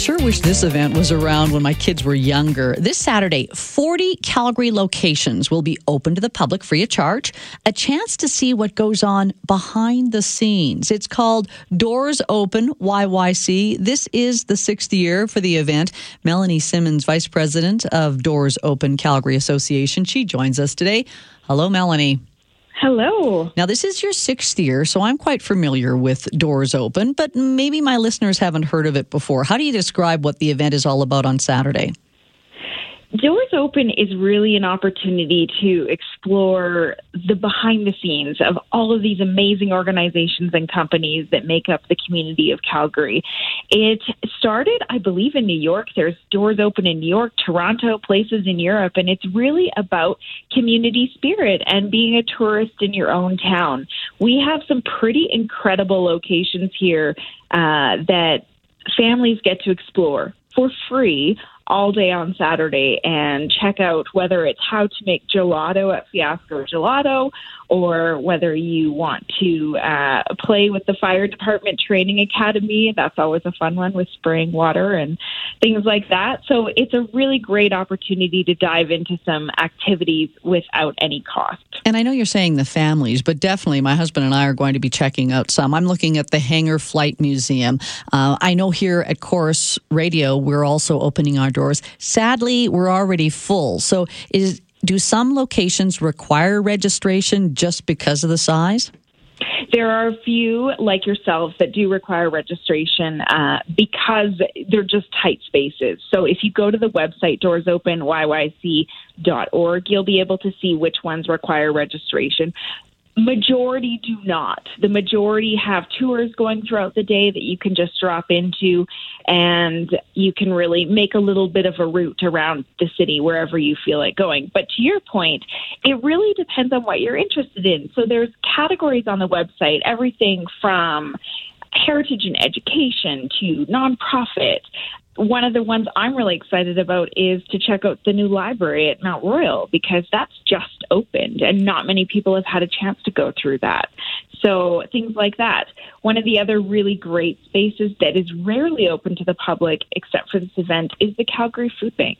Sure wish this event was around when my kids were younger. This Saturday, 40 Calgary locations will be open to the public free of charge. A chance to see what goes on behind the scenes. It's called Doors Open YYC. This is the sixth year for the event. Melanie Simmons, Vice President of Doors Open Calgary Association, she joins us today. Hello, Melanie. Hello. Now, this is your sixth year, so I'm quite familiar with Doors Open, but maybe my listeners haven't heard of it before. How do you describe what the event is all about on Saturday? Doors Open is really an opportunity to explore the behind the scenes of all of these amazing organizations and companies that make up the community of Calgary. It started, I believe, in New York. There's Doors Open in New York, Toronto, places in Europe, and it's really about community spirit and being a tourist in your own town. We have some pretty incredible locations here uh, that families get to explore for free all day on Saturday and check out whether it's how to make gelato at Fiasco Gelato or whether you want to uh, play with the fire department training academy. That's always a fun one with spraying water and things like that. So it's a really great opportunity to dive into some activities without any cost. And I know you're saying the families, but definitely my husband and I are going to be checking out some. I'm looking at the Hangar Flight Museum. Uh, I know here at Corus Radio, we're also opening our doors. Sadly, we're already full. So is do some locations require registration just because of the size? There are a few like yourselves that do require registration uh, because they're just tight spaces. So if you go to the website doorsopenyyc.org, you'll be able to see which ones require registration. Majority do not. The majority have tours going throughout the day that you can just drop into, and you can really make a little bit of a route around the city wherever you feel like going. But to your point, it really depends on what you're interested in. So there's categories on the website, everything from heritage and education to nonprofit one of the ones I'm really excited about is to check out the new library at Mount Royal because that's just opened and not many people have had a chance to go through that. So things like that. One of the other really great spaces that is rarely open to the public except for this event is the Calgary Food Bank.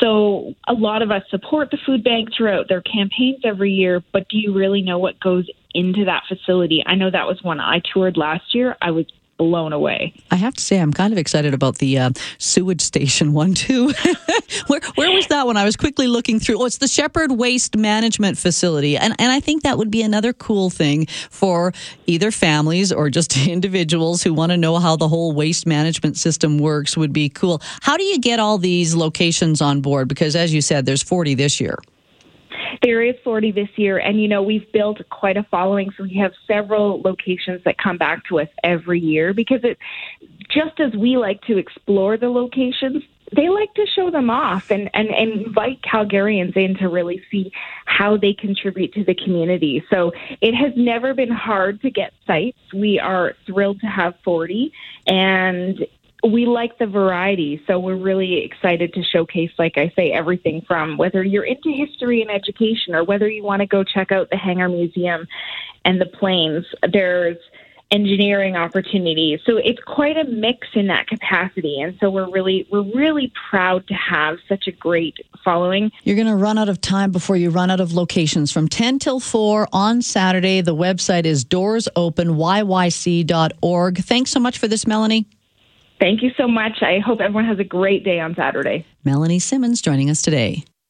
So a lot of us support the food bank throughout their campaigns every year, but do you really know what goes into that facility? I know that was one I toured last year. I was blown away. I have to say, I'm kind of excited about the uh, sewage station one too. where, where was that one? I was quickly looking through. Oh, it's the Shepard Waste Management Facility, and and I think that would be another cool thing for either families or just individuals who want to know how the whole waste management system works. Would be cool. How do you get all these locations on board? Because as you said, there's 40 this year. There is 40 this year, and you know we've built quite a following. So we have several locations that come back to us every year because it, just as we like to explore the locations, they like to show them off and, and, and invite Calgarians in to really see how they contribute to the community. So it has never been hard to get sites. We are thrilled to have 40, and we like the variety, so we're really excited to showcase, like I say, everything from whether you're into history and education or whether you want to go check out the Hangar Museum and the planes. There's engineering opportunities. So it's quite a mix in that capacity. And so we're really we're really proud to have such a great following. You're going to run out of time before you run out of locations from 10 till 4 on Saturday. The website is doorsopenyyc.org. Thanks so much for this Melanie. Thank you so much. I hope everyone has a great day on Saturday. Melanie Simmons joining us today.